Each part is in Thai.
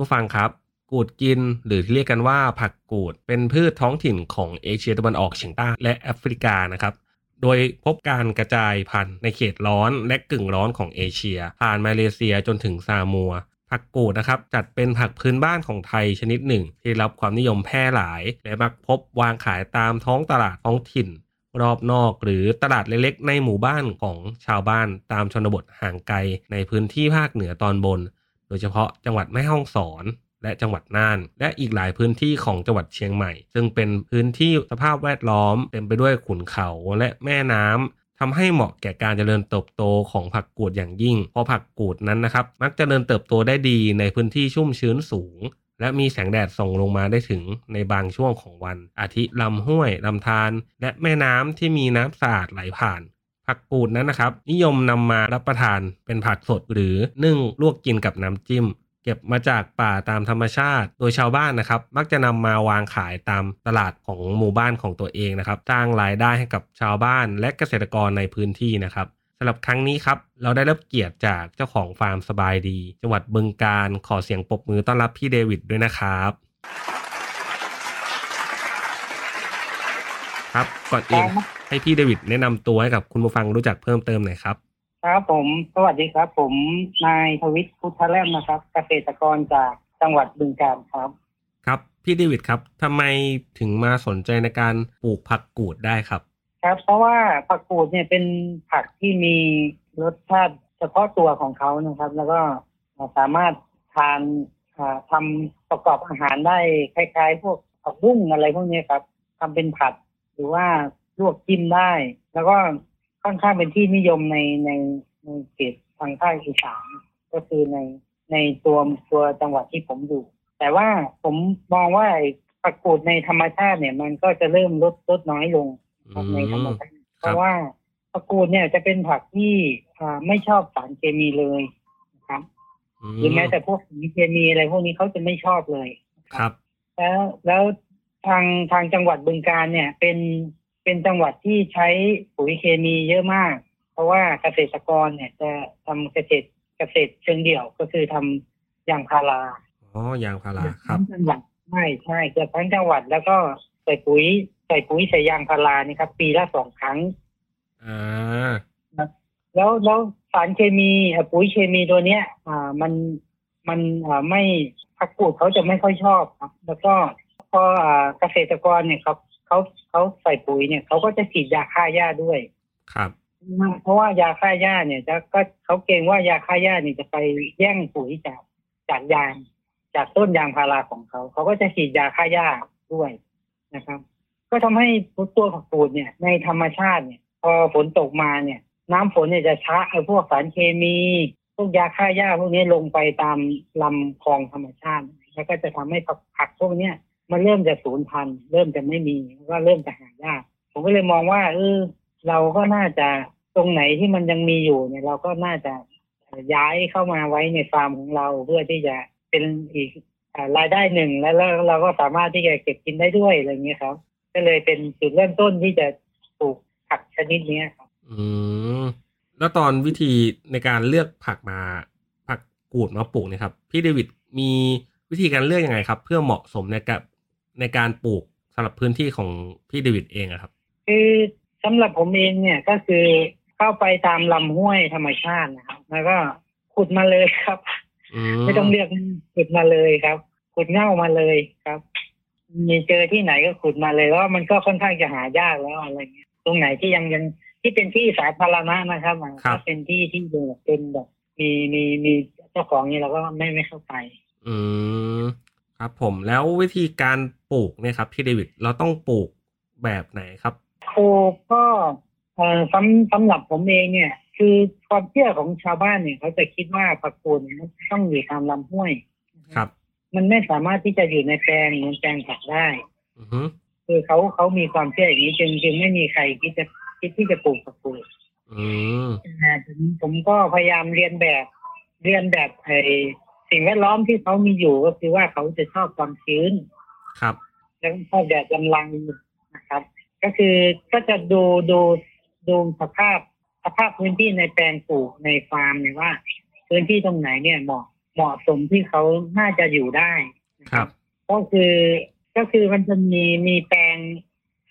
ผู้ฟังครับ กูดกินหรือที่เรียกกันว่าผักกูด เป็นพืชท้องถิ่นของเอเชียตะวันออกเฉียงใต้และแอฟริกานะครับโดยพบการกระจายพันธุ์ในเขตร้อนและกึ่งร้อนของเอเชีย ผ่านมาเลเซียจนถึงซามัว ผักกูดนะครับ จัดเป็นผักพื้นบ้านของไทยชนิดหนึ่ง ที่รับความนิยมแพร่หลาย และมักพบวางขายตามท้องตลาดท้องถิ่น รอบนอกหรือตลาดเล็กๆ ในหมู่บ้านของชาวบ้านตามชนบทห่างไกลในพื้นที่ภาคเหนือตอนบน โดยเฉพาะจังหวัดแม่ฮ่องสอนและจังหวัดน่าน และอีกหลายพื้นที่ของจังหวัดเชียงใหม่ ซึ่งเป็นพื้นที่สภาพแวดล้อมเต็มไปด้วยขุนเขาและแม่น้ำทำให้เหมาะแก่การเจริญเติบโตของผักกูดอย่างยิ่ง เพราะผักกูดนั้นนะครับ มักเจริญเติบโตได้ดีในพื้นที่ชุ่มชื้นสูง และมีแสงแดดส่องลงมาได้ถึงในบางช่วงของวัน อาทิลำห้วยลำธารและแม่น้ำที่มีน้ำสะอาดไหลผ่าน ผักกูดนั้นนะครับ นิยมนำมารับประทานเป็นผักสดหรือนึ่งลวกกินกับน้ำจิ้ม เก็บมาจากป่าตามธรรมชาติ โดยชาวบ้านนะครับ มักจะนำมาวางขายตามตลาดของหมู่บ้านของตัวเองนะครับสร้างรายได้ให้กับชาวบ้านและเกษตรกรในพื้นที่นะครับสำหรับครั้งนี้ครับ เราได้รับเกียรติจากเจ้าของฟาร์มสบายดี จังหวัดบึงการขอเสียงปรบมือต้อนรับพี่เดวิดด้วยนะครับครับก่อนอื่น ให้พี่เดวิดแนะนำตัวให้กับคุณผู้ฟังรู้จักเพิ่มเติมหน่อยครับ ครับผม สวัสดีครับ ผมนายทวิตพุทธแลมนะครับ เกษตรกรจากจังหวัดบึงกาฬครับ ครับพี่เดวิดครับทำไมถึงมาสนใจในการปลูกผักกูดได้ครับ ครับ เพราะว่าผักกูดเนี่ยเป็นผักที่มีรสชาติเฉพาะตัวของเขานะครับ แล้วก็สามารถทานอ่าทำประกอบอาหารได้คล้าย ๆ พวกผักบุ้งอะไรพวกนี้ครับทำเป็นผัดหรือว่า ลวกจิ้มได้ แล้วก็ค่อนข้างเป็นที่นิยมในในในเขตทางภาคอีสานก็คือในในตัวตัวจังหวัดที่ผมอยู่ แต่ว่าผมมองว่าไอ้ผักกูดในธรรมชาติเนี่ย มันก็จะเริ่มลดลดน้อยลงครับในธรรมชาติเพราะว่าผักกูดเนี่ยจะเป็นผักที่อ่าไม่ชอบสารเคมีเลยนะครับอืมหรือแม้แต่พวกสีเคมีอะไรพวกนี้เขาจะไม่ชอบเลยครับ แล้วแล้วทางทางจังหวัดบึงการเนี่ย เป็น เป็นจังหวัดที่ใช้ปุ๋ยเคมีเยอะมาก เพราะว่าเกษตรกรเนี่ยจะทำเกษตรเกษตรเชิงเดี่ยวก็คือทำยางพาราอ๋อยางพาราครับทั้งจังหวัดใช่ใช่เกือบทั้งจังหวัดแล้วก็ใส่ปุ๋ยใส่ปุ๋ยใส่ยางพารานี่ครับ ปีละสองครั้งอ่าแล้วแล้วสารเคมีเอ่อปุ๋ยเคมีตัวเนี้ย อ่ามันมันอ่าไม่ผักกูดเขาจะไม่ค่อยชอบครับ แล้วก็พออ่าเกษตรกรเนี่ยครับ เขาเขาใส่ปุ๋ยเนี่ยเขาก็จะฉีดยาฆ่าหญ้าด้วย ครับเพราะว่ายาฆ่าหญ้าเนี่ยจะก็เขาเกรงว่ายาฆ่าหญ้าเนี่ยจะไปแย่งปุ๋ยจากจากยางจากต้นยางพาราของเขา เขาก็จะฉีดยาฆ่าหญ้าด้วยนะครับ ก็ทำให้ตัวผักกูดเนี่ย ในธรรมชาติเนี่ย พอฝนตกมาเนี่ย น้ำฝนเนี่ยจะช้าไอ้พวกสารเคมีพวกยาฆ่าหญ้าพวกนี้ลงไปตามลำคลองธรรมชาติแล้วก็จะทำให้ผักผักพวกเนี้ย มันเริ่มจะสูญพันธุ์เริ่มจะไม่มีแล้วก็เริ่มจะหายากผมก็เลยมองว่าเออเราก็น่าจะตรงไหนที่มันยังมีอยู่เนี่ย เราก็น่าจะย้ายเข้ามาไว้ในฟาร์มของเราเพื่อที่จะเป็นอีกรายได้หนึ่งแล้วแล้วเราก็สามารถที่จะเก็บกินได้ด้วยอะไรเงี้ยครับ ก็เลยเป็นจุดเริ่มต้นที่จะปลูกผักชนิดนี้ครับอืมแล้วตอนวิธีในการเลือกผักมาผักกูดมาปลูกเนะครับ พี่เดวิดมีวิธีการเลือกยังไงครับ เพื่อเหมาะสมในกับ ในการปลูกสำหรับพื้นที่ของพี่เดวิดเองอะครับ คือสำหรับผมเองเนี่ยก็คือเข้าไปตามลำห้วยธรรมชาตินะครับ แล้วก็ขุดมาเลยครับอืมไม่ต้องเรียกขุดมาเลยครับ ขุดเง่ามาเลยครับ มีเจอที่ไหนก็ขุดมาเลยว่ามันก็ค่อนข้างจะหายากแล้วอะไรเงี้ยตรงไหนที่ยังยังที่เป็นที่สาธารณะนะครับอะถ้าเป็นที่ที่แบบเป็นแบบมีมีมีเจ้าของนี่เราก็ไม่ไม่เข้าไป อืม ครับผมแล้ววิธีการปลูกเนี่ยครับพี่เดวิดเราต้องปลูกแบบไหนครับปลูกก็เอ่อสำสำหรับผมเองเนี่ย คือความเชื่อของชาวบ้านเนี่ยเขาจะคิดว่าผักกูดมันต้องอยู่ตามลำห้วยครับ มันไม่สามารถที่จะอยู่ในแปลงเหมือนแปลงผักได้อือฮึคือเขาเขามีความเชื่ออย่างนี้จึงจึงไม่มีใครคิดจะคิดที่จะปลูกผักกูดอืมอ่าผมผมก็พยายามเรียนแบบ เรียนแบบไอ้ สิ่งแวดล้อมที่เขามีอยู่ก็คือว่าเขาจะชอบความชื้น ครับ แล้วก็ชอบแดดกำลังนะครับ ก็คือก็จะดูดูดูสภาพสภาพพื้นที่ในแปลงปลูกในฟาร์มเนี่ยว่า พื้นที่ตรงไหนเนี่ยเหมาะเหมาะสมที่เขาน่าจะอยู่ได้นะครับ ก็คือก็คือมันจะมีมีแปลง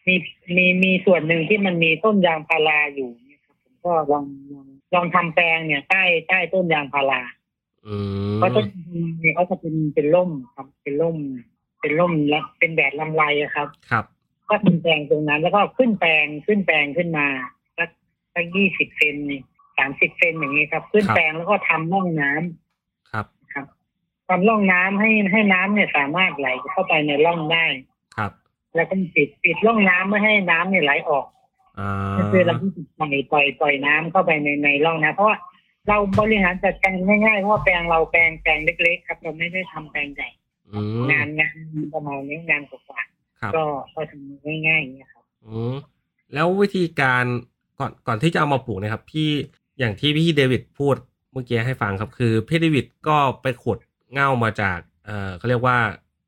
มีมีมีส่วนหนึ่งที่มันมีต้นยางพาราอยู่เนี่ยครับผมก็ลองลองลองทำแปลงเนี่ยใต้ใต้ต้นยางพาราอืม เพราะต้นเนี่ยเขาจะเป็นเป็นร่มครับ เป็นร่ม เป็นร่มและเป็นแดดลำไรอะครับ ครับ ก็ทำแปลงตรงนั้น แล้วก็ขึ้นแปลงขึ้นแปลงขึ้นมาสักสักยี่สิบเซนสามสิบเซนอย่างนี้ครับ ขึ้นแปลงแล้วก็ทำร่องน้ำครับครับทำร่องน้ำให้ให้น้ำเนี่ยสามารถไหลเข้าไปในร่องได้ครับ แล้วก็ปิดปิดร่องน้ำไม่ให้น้ำเนี่ยไหลออกอ่าก็คือเราที่ปล่อยปล่อยปล่อยน้ำเข้าไปในในร่องนะเพราะว่า เราบริหารจัดการง่ายๆเพราะว่าแปลงเราแปลงแปลงเล็ก ๆ ครับเราไม่ได้ทำแปลงใหญ่อืมงานงานประมาณนี้งานกว่าครับๆก็ก็ทำง่ายๆอย่างเงี้ยครับอืมแล้ววิธีการก่อนก่อนที่จะเอามาปลูกเนะครับ พี่อย่างที่พี่เดวิดพูดเมื่อกี้ให้ฟังครับ คือพี่เดวิดก็ไปขุดเง่ามาจากเอ่อเขาเรียกว่า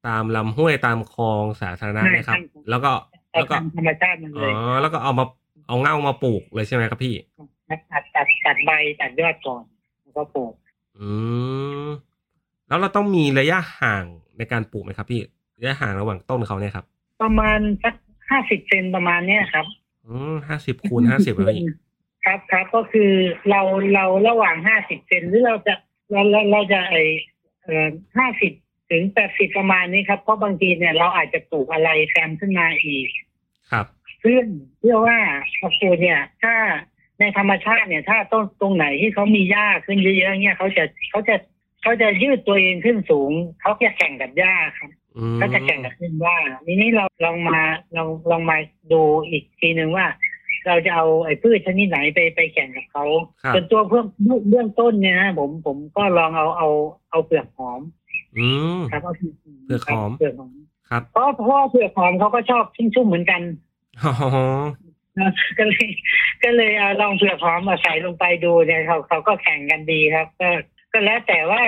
ตามลำห้วยตามคลองสาธารณะใช่นะครับใช่แล้วก็แต่แล้วก็ทำธรรมชาติมันอ๋เลยอแล้วก็เอามาเอาเง่ามาปลูกเลยใช่ไหมครับพี่ ตัดตัดตัดใบตัดยอดก่อนแล้วก็ปลูกอืมแล้วเราต้องมีระยะห่างในการปลูกไหมครับ พี่ระยะห่างระหว่างต้นเขาเนี่ยครับ ประมาณสักห้าสิบเซนประมาณเนี้ยครับอืมห้าสิบคูณห้าสิบเลยพี่ครับครับก็คือเราเราระหว่างห้าสิบเซนหรือเราจะเราเราเราจะไอเอ่อห้าสิบถึงแปดสิบประมาณนี้ครับเพราะบางทีเนี่ยเราอาจจะปลูกอะไรแซมขึ้นมาอีก ครับ เพื่อเพื่อว่าผักกูดเนี่ยถ้า ในธรรมชาติเนี่ย ถ้าต้นตรงไหนที่เขามีหญ้าขึ้นเยอะๆเนี่ยเขาจะเขาจะเขาจะยืดตัวเองขึ้นสูงเขาจะแข่งกับหญ้าครับอืมก็จะแข่งกับขึ้นว่าทีนี้เราลองมาลองลองมาดูอีกทีหนึ่งว่า เราจะเอาไอ้พืชชนิดไหนไปไปแข่งกับเขาครับส่วนตัวเพื่อเบื้องต้นเนี่ยนะผมผมก็ลองเอาเอาเอาเปลือกหอมอืมครับเอาเปลือกหอมเปลือกหอมครับเพราะเพราะว่าเปลือกหอมเขาก็ชอบชุ่มๆเหมือนกันอ๋อนะ ก็เลยก็เลยเอาลองเปลือกหอมมาใส่ลงไปดูเนี่ยเขาเขาก็แข่งกันดีครับ ก็ก็แล้วแต่ว่า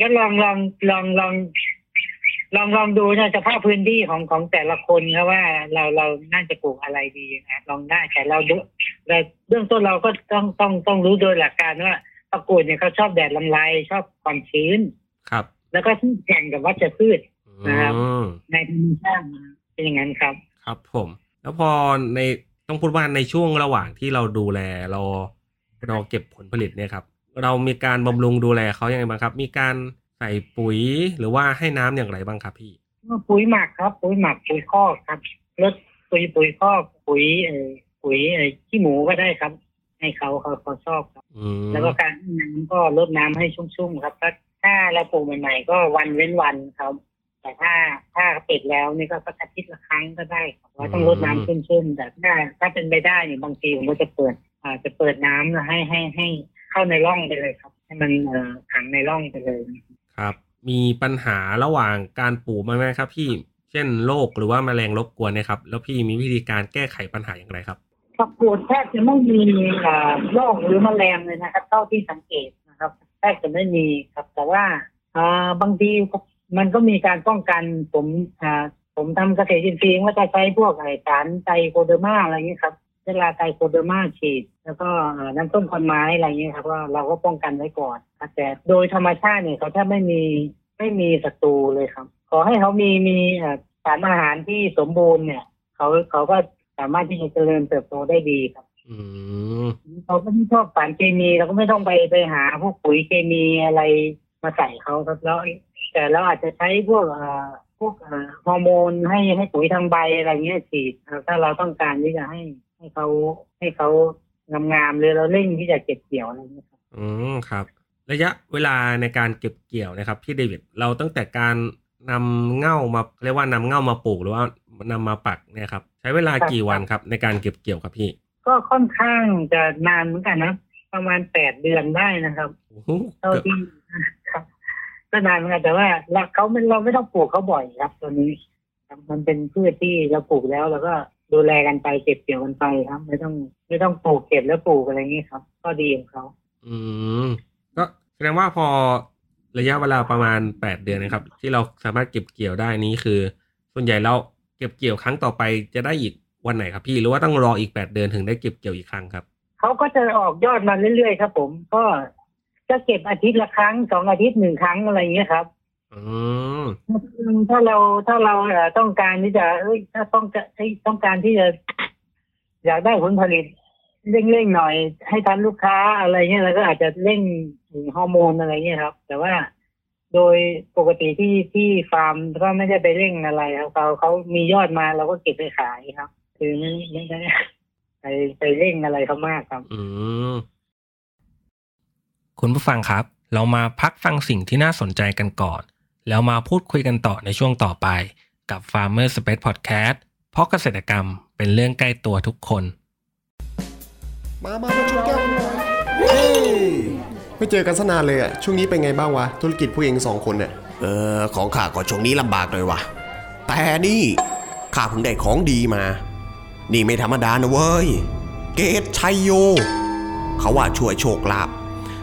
ก็ลองลองลองลองลองลองดูนะสภาพพื้นที่ของของแต่ละคนครับว่าเราเราน่าจะปลูกอะไรดีนะลองได้แต่เราดูเราเบื้องต้นเราก็ต้องต้องต้องรู้โดยหลักการว่าตะกรูดเนี่ยเขาชอบแดดลำไรชอบความชื้นครับ แล้วก็ที่แข่งกับวัชพืชนะครับอืมในธรรมชาตินะเป็นอย่างนั้นครับ ครับผม แล้วพอใน ต้องพูดว่าในช่วงระหว่างที่เราดูแลเราเราเก็บผลผลิตเนี่ยครับ เรามีการบำรุงดูแลเขายังไงบ้างครับ มีการใส่ปุ๋ยหรือว่าให้น้ำอย่างไรบ้างครับพี่ปุ๋ยหมักครับ ปุ๋ยหมักปุ๋ยคอกครับลดปุ๋ยปุ๋ยคอกปุ๋ยเออปุ๋ยเออขี้หมูก็ได้ครับ ให้เขาเขาเขาชอบครับอืมแล้วก็การให้น้ำก็ลดน้ำให้ชุ่มๆครับถ้าถ้าเราปลูกใหม่ๆก็วันเว้นวันครับ แต่ถ้าถ้าปิดแล้วนี่ก็สักอาทิตย์ละครั้งก็ได้ครับว่าต้องลดน้ำชุ่มๆแต่ถ้าถ้าเป็นไปได้เนี่ยบางทีผมก็จะเปิดอ่าจะเปิดน้ำให้ให้ให้เข้าในร่องไปเลยครับ ให้มันเอ่อขังในร่องไปเลย ครับ มีปัญหาระหว่างการปลูกบ้างไหมครับ พี่เช่นโรคหรือว่าแมลงรบกวนเนะครับ แล้วพี่มีวิธีการแก้ไขปัญหาอย่างไรครับผักกูดแทบจะไม่มีอ่าโรคหรือแมลงเลยนะครับ เท่าที่สังเกตนะครับแทบจะไม่มีครับแต่ว่าอ่าบางที มันก็มีการป้องกันผมอ่าผมทำเกษตรอินทรีย์ก็จะใช้พวกไอสารไตรโคเดอร์มาอะไรเงี้ยครับเวลาไตรโคเดอร์มาฉีด แล้วก็อ่าน้ำส้มควันไม้อะไรเงี้ยครับว่าเราก็ป้องกันไว้ก่อนครับแต่โดยธรรมชาติเนี่ยเขาแทบไม่มีไม่มีศัตรูเลยครับ ขอให้เขามีมีเอ่อสารอาหารที่สมบูรณ์เนี่ยเขาเขาก็สามารถที่จะเจริญเติบโตได้ดีครับอืมเราก็ไม่ชอบสารเคมีเราก็ไม่ต้องไปไปหาพวกปุ๋ยเคมีอะไรมาใส่เขาครับแล้ว แต่เราอาจจะใช้พวกเอ่อพวกเอ่อฮอร์โมนให้ให้ปุ๋ยทางใบอะไรเงี้ยฉีดเอ่อถ้าเราต้องการที่จะให้ให้เขาให้เขางามๆเลยเราเร่งที่จะเก็บเกี่ยวอะไรเงี้ยครับอืมครับ ระยะเวลาในการเก็บเกี่ยวนะครับพี่เดวิดเราตั้งแต่การนำเง่ามาเรียกว่านำเง่ามาปลูกหรือว่านำมาปักเนี่ยครับ ใช้เวลากี่วันครับ ในการเก็บเกี่ยวครับพี่ ก็ค่อนข้างจะนานเหมือนกันนะประมาณแปดเดือนได้นะครับโอ้โหเท่าที่ครับ ก็นานเหมือนกันแต่ว่าเราเขาไม่เราไม่ต้องปลูกเขาบ่อยครับ ตัวนี้ครับมันเป็นพืชที่เราปลูกแล้วเราก็ดูแลกันไปเก็บเกี่ยวกันไปครับ ไม่ต้องไม่ต้องปลูกเก็บแล้วปลูกอะไรอย่างนี้ครับ ก็ดีของเขาอืมก็แสดงว่าพอระยะเวลาประมาณแปดเดือนนะครับ ที่เราสามารถเก็บเกี่ยวได้นี้คือ ส่วนใหญ่เราเก็บเกี่ยวครั้งต่อไปจะได้อีกวันไหนครับพี่หรือว่าต้องรออีกแปดเดือนถึงได้เก็บเกี่ยวอีกครั้งครับเขาก็จะออกยอดมาเรื่อยๆครับ ผมก็ จะเก็บอาทิตย์ละครั้งสองอาทิตย์หนึ่งครั้งอะไรอย่างเงี้ยครับอืมถ้าเราถ้าเราเอ่อต้องการที่จะเอ้ยถ้าต้องจะให้ต้องการที่จะ อยากได้ผลผลิตเร่งๆหน่อย ให้ทันลูกค้าอะไรเงี้ยแล้วก็อาจจะเร่งฮอร์โมนอะไรเงี้ยครับ แต่ว่าโดยปกติที่ที่ฟาร์มก็ไม่ได้ไปเร่งอะไรครับเขาเขามียอดมาเราก็เก็บไปขายครับ คือไม่ไม่ได้ไปไปเร่งอะไรเขามากครับ อืม คุณผู้ฟังครับ เรามาพักฟังสิ่งที่น่าสนใจกันก่อน แล้วมาพูดคุยกันต่อในช่วงต่อไป กับ Farmer Space Podcast เพราะเกษตรกรรมเป็นเรื่องใกล้ตัวทุกคน มามามาชนแก้วกันหน่อยเฮ้ยไม่เจอกันสนานเลยอะช่วงนี้เป็นไงบ้างวะ ธุรกิจผู้เองสองคนเนี่ยเออของข้าก็ช่วงนี้ลำบากหน่อยวะแต่นี่ข้าเพิ่งได้ของดีมา นี่ไม่ธรรมดานะเว้ย เกศไชโย เขาว่าช่วยโชคลาภ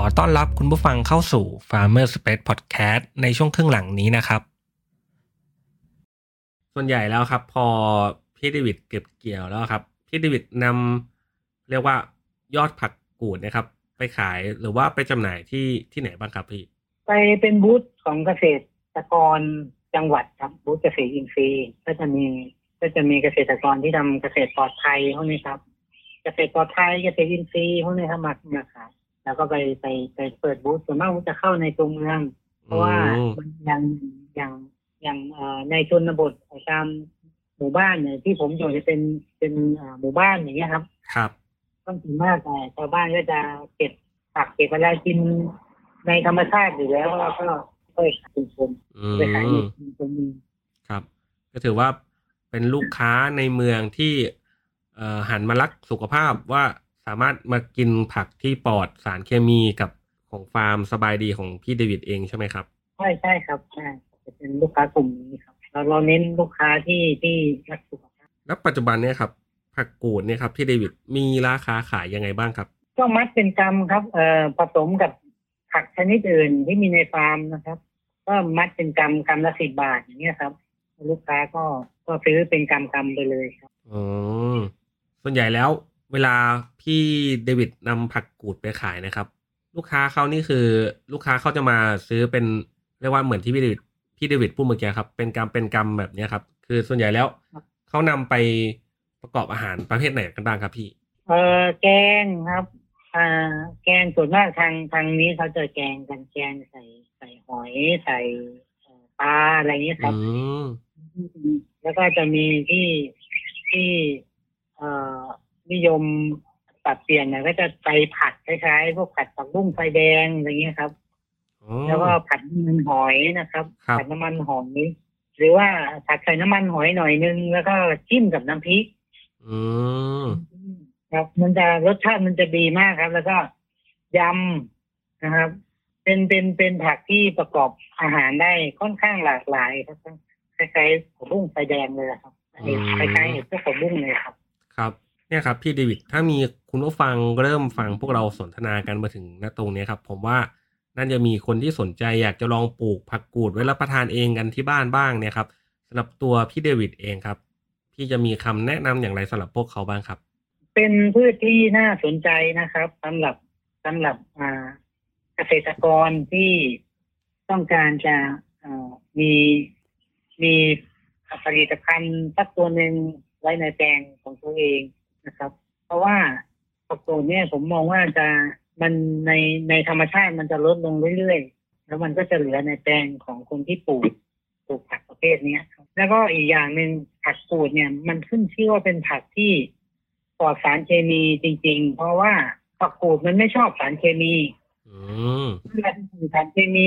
ขอต้อนรับคุณผู้ฟังเข้าสู่ Farmer Space Podcast ในช่วงครึ่งหลังนี้นะครับ ส่วนใหญ่แล้วครับ พอพี่เดวิดเก็บเกี่ยวแล้วครับพี่เดวิดนำเรียกว่ายอดผักกูดนะครับ ไปขายหรือว่าไปจำหน่ายที่ที่ไหนบ้างครับพี่ ไปเป็นบูธของเกษตรกรจังหวัดครับบูธเกษตรอินทรีย์ก็จะมีก็จะมีเกษตรกรที่ทำเกษตรปลอดภัยพวกนี้ครับ เกษตรปลอดภัยเกษตรอินทรีย์พวกนี้ครับมามาขาย แล้วก็ไปไปไปเปิดบูธส่วนมากจะเข้าในตัวเมือง เพราะว่าอืมมันยังอย่างอย่างเอ่อในชนบทตามหมู่บ้านเนี่ยที่ผมอยู่จะเป็นเป็นเอ่อหมู่บ้านอย่างเงี้ยครับ ครับต้องถึงมากแต่ชาวบ้านก็จะเก็บผักเก็บอะไรกินในธรรมชาติอยู่แล้วแล้วก็ค่อยขายเป็นคนอืไปขายในมชุมชนครับ ก็ถือว่าเป็นลูกค้าในเมืองที่เอ่อหันมารักสุขภาพว่า สามารถมากินผักที่ปลอดสารเคมีกับของฟาร์มสบายดีของพี่เดวิดเองใช่ไหมครับใช่ใช่ครับใช่จะเป็นลูกค้ากลุ่มนี้ครับเราเราเน้นลูกค้าที่ที่รักสุขภาพแล้วปัจจุบันเนี่ยครับผักกูดเนี่ยครับพี่เดวิดมีราคาขายยังไงบ้างครับ ก็มัดเป็นกรรมครับเอ่อผสมกับผักชนิดอื่นที่มีในฟาร์มนะครับ ก็มัดเป็นกรรมกรรมละสิบบาทอย่างเงี้ยครับ ลูกค้าก็ก็ซื้อเป็นกรรมกรรมไปเลยครับอ๋อส่วนใหญ่แล้ว เวลาพี่เดวิดนำผักกูดไปขายนะครับ ลูกค้าเขานี่คือลูกค้าเขาจะมาซื้อเป็นเรียกว่าเหมือนที่พี่เดวิดพี่เดวิดพูดเมื่อกี้ครับ เป็นกรรมเป็นกรรมแบบเนี้ยครับ คือส่วนใหญ่แล้วครับเขานำไปประกอบอาหารประเภทไหนกันบ้างครับพี่ เออแกงครับอ่าแกงส่วนมากทางทางนี้เขาจะแกงกันแกงใส่ใส่หอยใส่เอ่อปลาอะไรอย่างเงี้ยคอืรับมแล้วก็จะมีที่ที่ เอ่อ นิยมปรับเปลี่ยนนะก็จะไปผัดคล้ายๆพวกผัดผักบุ้งไฟแดงอะไรเงี้ยครับอ๋อแล้วก็ผัดน้ำมันหอยนะครับครับผัดน้ำมันหอยหรือว่าผัดใส่น้ำมันหอยหน่อยนึงแล้วก็จิ้มกับน้ำพริกอืมครับ มันจะรสชาติมันจะดีมากครับ แล้วก็ยำนะครับ เป็นเป็นเป็นผักที่ประกอบอาหารได้ค่อนข้างหลากหลายครับทั้งคล้ายๆผักบุ้งไฟแดงเลยอะครับไอ้คล้ายๆเห็ดพวกผักบุ้งเลยครับ ครับ เนี่ยครับพี่เดวิดถ้ามีคุณผู้ฟังเริ่มฟังพวกเราสนทนากันมาถึงณตรงนี้ครับ ผมว่าน่าจะมีคนที่สนใจอยากจะลองปลูกผักกูดไว้รับประทานเองกันที่บ้านบ้างเนี่ยครับสำหรับตัวพี่เดวิดเองครับ พี่จะมีคำแนะนำอย่างไรสำหรับพวกเขาบ้างครับ เป็นพืชที่น่าสนใจนะครับสำหรับสำหรับอ่าเกษตรกรที่ต้องการจะมีมีผลิตภัณฑ์สักตัวหนึ่งไว้ในแปลงของตัวเอง นะครับ เพราะว่าผักกูดเนี่ยผมมองว่าจะมันในในธรรมชาติมันจะลดลงเรื่อยๆ แล้วมันก็จะเหลือในแปลงของคนที่ปลูกปลูกผักประเภทเนี้ยครับแล้วก็อีกอย่างหนึ่งผักกูดเนี่ย มันขึ้นชื่อว่าเป็นผักที่ปลอดสารเคมีจริง ๆ เพราะว่าผักกูดมันไม่ชอบสารเคมีอืมเวลาที่มีสารเคมี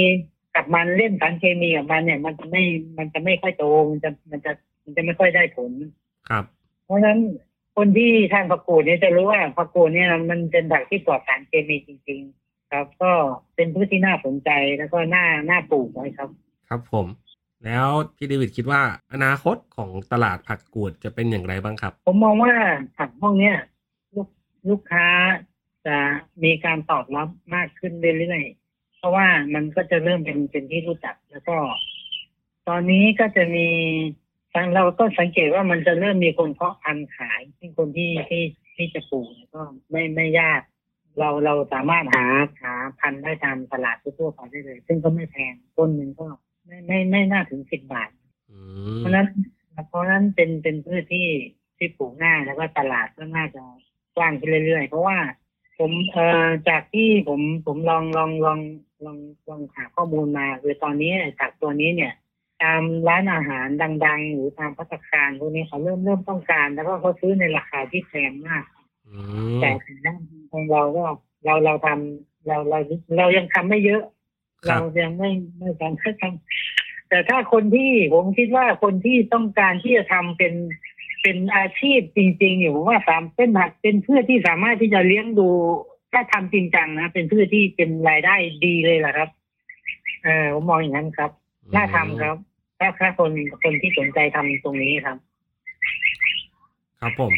กับมันเล่นสารเคมีกับมันเนี่ย มันจะไม่มันจะไม่ค่อยโตมันจะมันจะมันจะไม่ค่อยได้ผลครับ เพราะฉะนั้น คนที่ทานผักกูดเนี่ยจะรู้ว่าผักกูดเนี่ยมันเป็นผักที่ปลอดสารเคมีจริง ๆ ครับ ก็เป็นพืชที่น่าสนใจแล้วก็น่าน่าปลูกไว้ครับ ครับผม แล้วพี่เดวิดคิดว่าอนาคตของตลาดผักกูดจะเป็นอย่างไรบ้างครับ ผมมองว่าผักพวกเนี้ยลูกลูกค้าจะมีการตอบรับมากขึ้นเรื่อยๆเพราะว่ามันก็จะเริ่มเป็นเป็นที่รู้จักแล้วก็ ตอนนี้ก็จะมี เราก็สังเกตว่ามันจะเริ่มมีคนเพาะพันธุ์ขายซึ่งคนที่ที่ที่จะปลูกเนี่ยก็ไม่ไม่ยาก เราเราสามารถหาหาพันธุ์ได้ตามตลาดทั่วๆไปได้เลย ซึ่งก็ไม่แพงต้นหนึ่งก็ไม่ไม่ไม่น่าถึงสิบบาทอืเพมราะฉะนั้นเพราะฉะนั้นเป็นเป็นพืชที่ที่ปลูกง่ายแล้วก็ตลาดก็น่าจะกว้างขึ้นเรื่อยๆ เพราะว่าผมเอ่อจากที่ผมผมลองลองลองลองลองหาข้อมูลมาคือตอนนี้จากตัวนี้เนี่ย ตามร้านอาหารดัง ๆ หรือตามพัตตาคารพวกนี้เขาเริ่มเริ่มต้องการ แล้วก็เขาซื้อในราคาที่แพงมากอืมแต่ทางด้านของเราก็เราเราทำเราเราเรายังทำไม่เยอะครัเราบยังไม่ไม่สามารถทำแต่ถ้าคนที่ผมคิดว่าคนที่ต้องการที่จะทำเป็นเป็นอาชีพจริงๆอยู่ผมว่าสามเป็นผักเป็นพืชที่สามารถที่จะเลี้ยงดูถ้าทำจริงจังนะเป็นพืชที่เป็นรายได้ดีเลยแหละครับ เออผมมองอย่างนั้นครับน่าทำครับ ถ้าถ้าคนคนที่สนใจทำตรงนี้ครับ ครับผม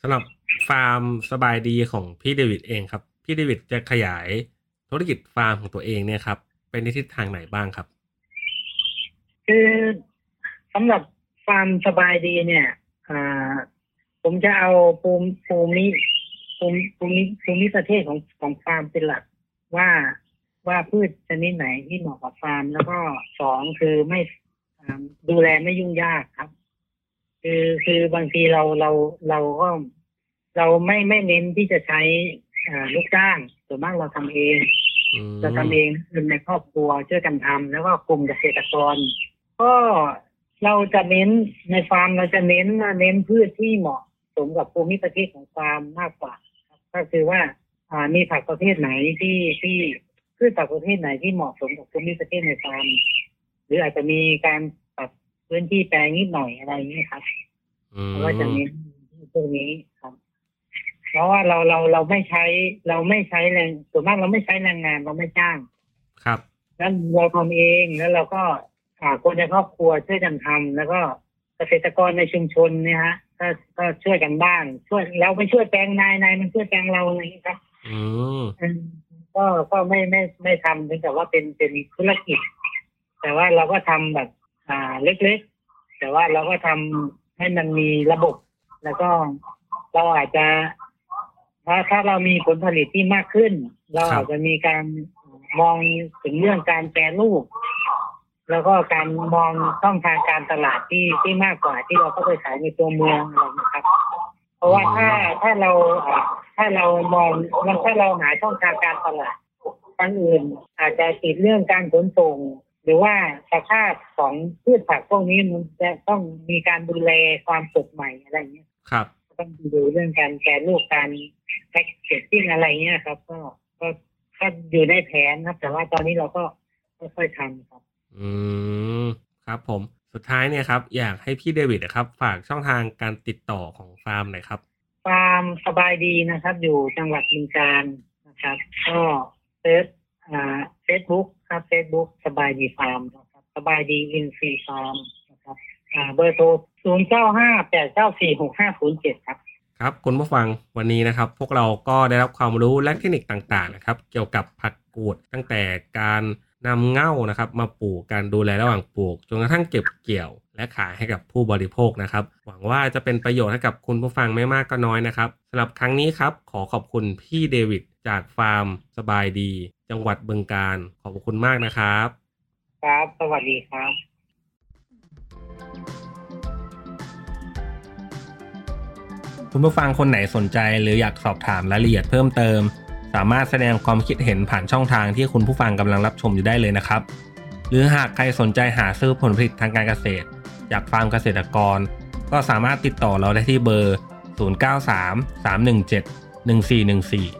สำหรับฟาร์มสบายดีของพี่เดวิดเองครับ พี่เดวิดจะขยายธุรกิจฟาร์มของตัวเองเนี่ยครับ เป็นในทิศทางไหนบ้างครับ คือสำหรับฟาร์มสบายดีเนี่ยอ่าผมจะเอาภูมิภูมิภูมิภูมิภูมิประเทศของของฟาร์มเป็นหลักว่าว่าพืชชนิดไหนที่เหมาะกับฟาร์ม แล้วก็สองคือไม่อ่า ดูแลไม่ยุ่งยากครับ คือคือบางทีเราเราเราก็เราไม่ไม่เน้นที่จะใช้ลูกจ้างส่วนมากเราทำเองอืมจะทำเองคือในครอบครัวช่วยกันทำแล้วก็กลุ่มเกษตรกร ก็เราจะเน้นในฟาร์มเราจะเน้นเน้นพืชที่เหมาะสมกับภูมิประเทศของฟาร์มมากกว่าก็คือว่าอ่ามีผักประเภทไหนที่ที่พืชผักประเภทไหนที่เหมาะสมกับภูมิประเทศในฟาร์ม รืออาจจะมีการปรับพื้นที่แปลงนิดหน่อยอะไรอย่างนี้ยครับอืมเราก็จะเน้นพวกนี้ครับ เพราะว่าเราเราเราไม่ใช้ เราไม่ใช้แรงส่วนมากเราไม่ใช้แรงงานเราไม่จ้าง ครับแล้วเราทำเองแล้วเราก็อ่าคนในครอบครัวช่วยกันทำแล้วก็เกษตรกรในชุมชนเนี่ยฮะก็ก็ช่วยกันบ้างช่วยเราไปช่วยแปลงนายนายมันช่วยแปลงเราอะไรอย่างนี้ยครับอืมอืมก็ก็ไม่ไม่ไม่ทำถึงแต่ว่าเป็นเป็นธุรกิจ แต่ว่าเราก็ทำแบบอ่าเล็กๆ แต่ว่าเราก็ทำให้มันมีระบบ แล้วก็เราอาจจะถ้าถ้าเรามีผลผลิตที่มากขึ้น เราอาจจะมีการมองถึงเรื่องการแปรรูปแล้วก็การมองช่องทางการตลาดที่ที่มากกว่าที่เราก็ไปขายในตัวเมืองอะไรนะครับ เพราะว่าถ้าถ้าเราอ่าถ้าเรามองมันถ้าเราหาช่องทางการตลาดอันอื่น อาจจะติดเรื่องการขนส่งห รือว่าสภาพของพืชผักพวกนี้มันจะต้องมีการดูแลความสดใหม่อะไรอย่างเงี้ยครับ ต้องดูเรื่องการแปรรูปการ packaging อะไรเงี้ยครับ ก็ก็ก็อยู่ในแผนครับ แต่ว่าตอนนี้เราก็ค่อยๆทำครับ อืมครับผมสุดท้ายเนี่ยครับอยากให้พี่เดวิดนะครับ ฝากช่องทางการติดต่อของฟาร์มหน่อยครับฟาร์มสบายดีนะครับ อยู่จังหวัดบึงกาฬนะครับ ก็เฟซอ่าเฟซบุ๊ก ครับเฟซบุ๊กสบายดีฟาร์มนะครับสบายดีอินฟีฟาร์มนะครับอ่าเบอร์โทรศูนย์เก้าห้าแปดเก้าสี่หกห้าศูนย์เจ็ดครับครับคุณผู้ฟังวันนี้นะครับ พวกเราก็ได้รับความรู้และเทคนิคต่างๆนะครับ เกี่ยวกับผักกูดตั้งแต่การนำเง่านะครับ มาปลูกการดูแลระหว่างปลูกจนกระทั่งเก็บเกี่ยว และขายให้กับผู้บริโภคนะครับ หวังว่าจะเป็นประโยชน์ให้กับคุณผู้ฟังไม่มากก็น้อยนะครับสำหรับครั้งนี้ครับ ขอขอบคุณพี่เดวิดจากฟาร์ม สบายดี จังหวัดบึงการ ขอบคุณมากนะครับ ครับ สวัสดีครับคุณผู้ฟังคนไหนสนใจหรืออยากสอบถามรายละเอียดเพิ่มเติม สามารถแสดงความคิดเห็นผ่านช่องทางที่คุณผู้ฟังกำลังรับชมอยู่ได้เลยนะครับ หรือหากใครสนใจหาซื้อผลผลิตทางการเกษตร จากฟาร์มเกษตรกร ก็สามารถติดต่อเราได้ที่เบอร์ 0933171414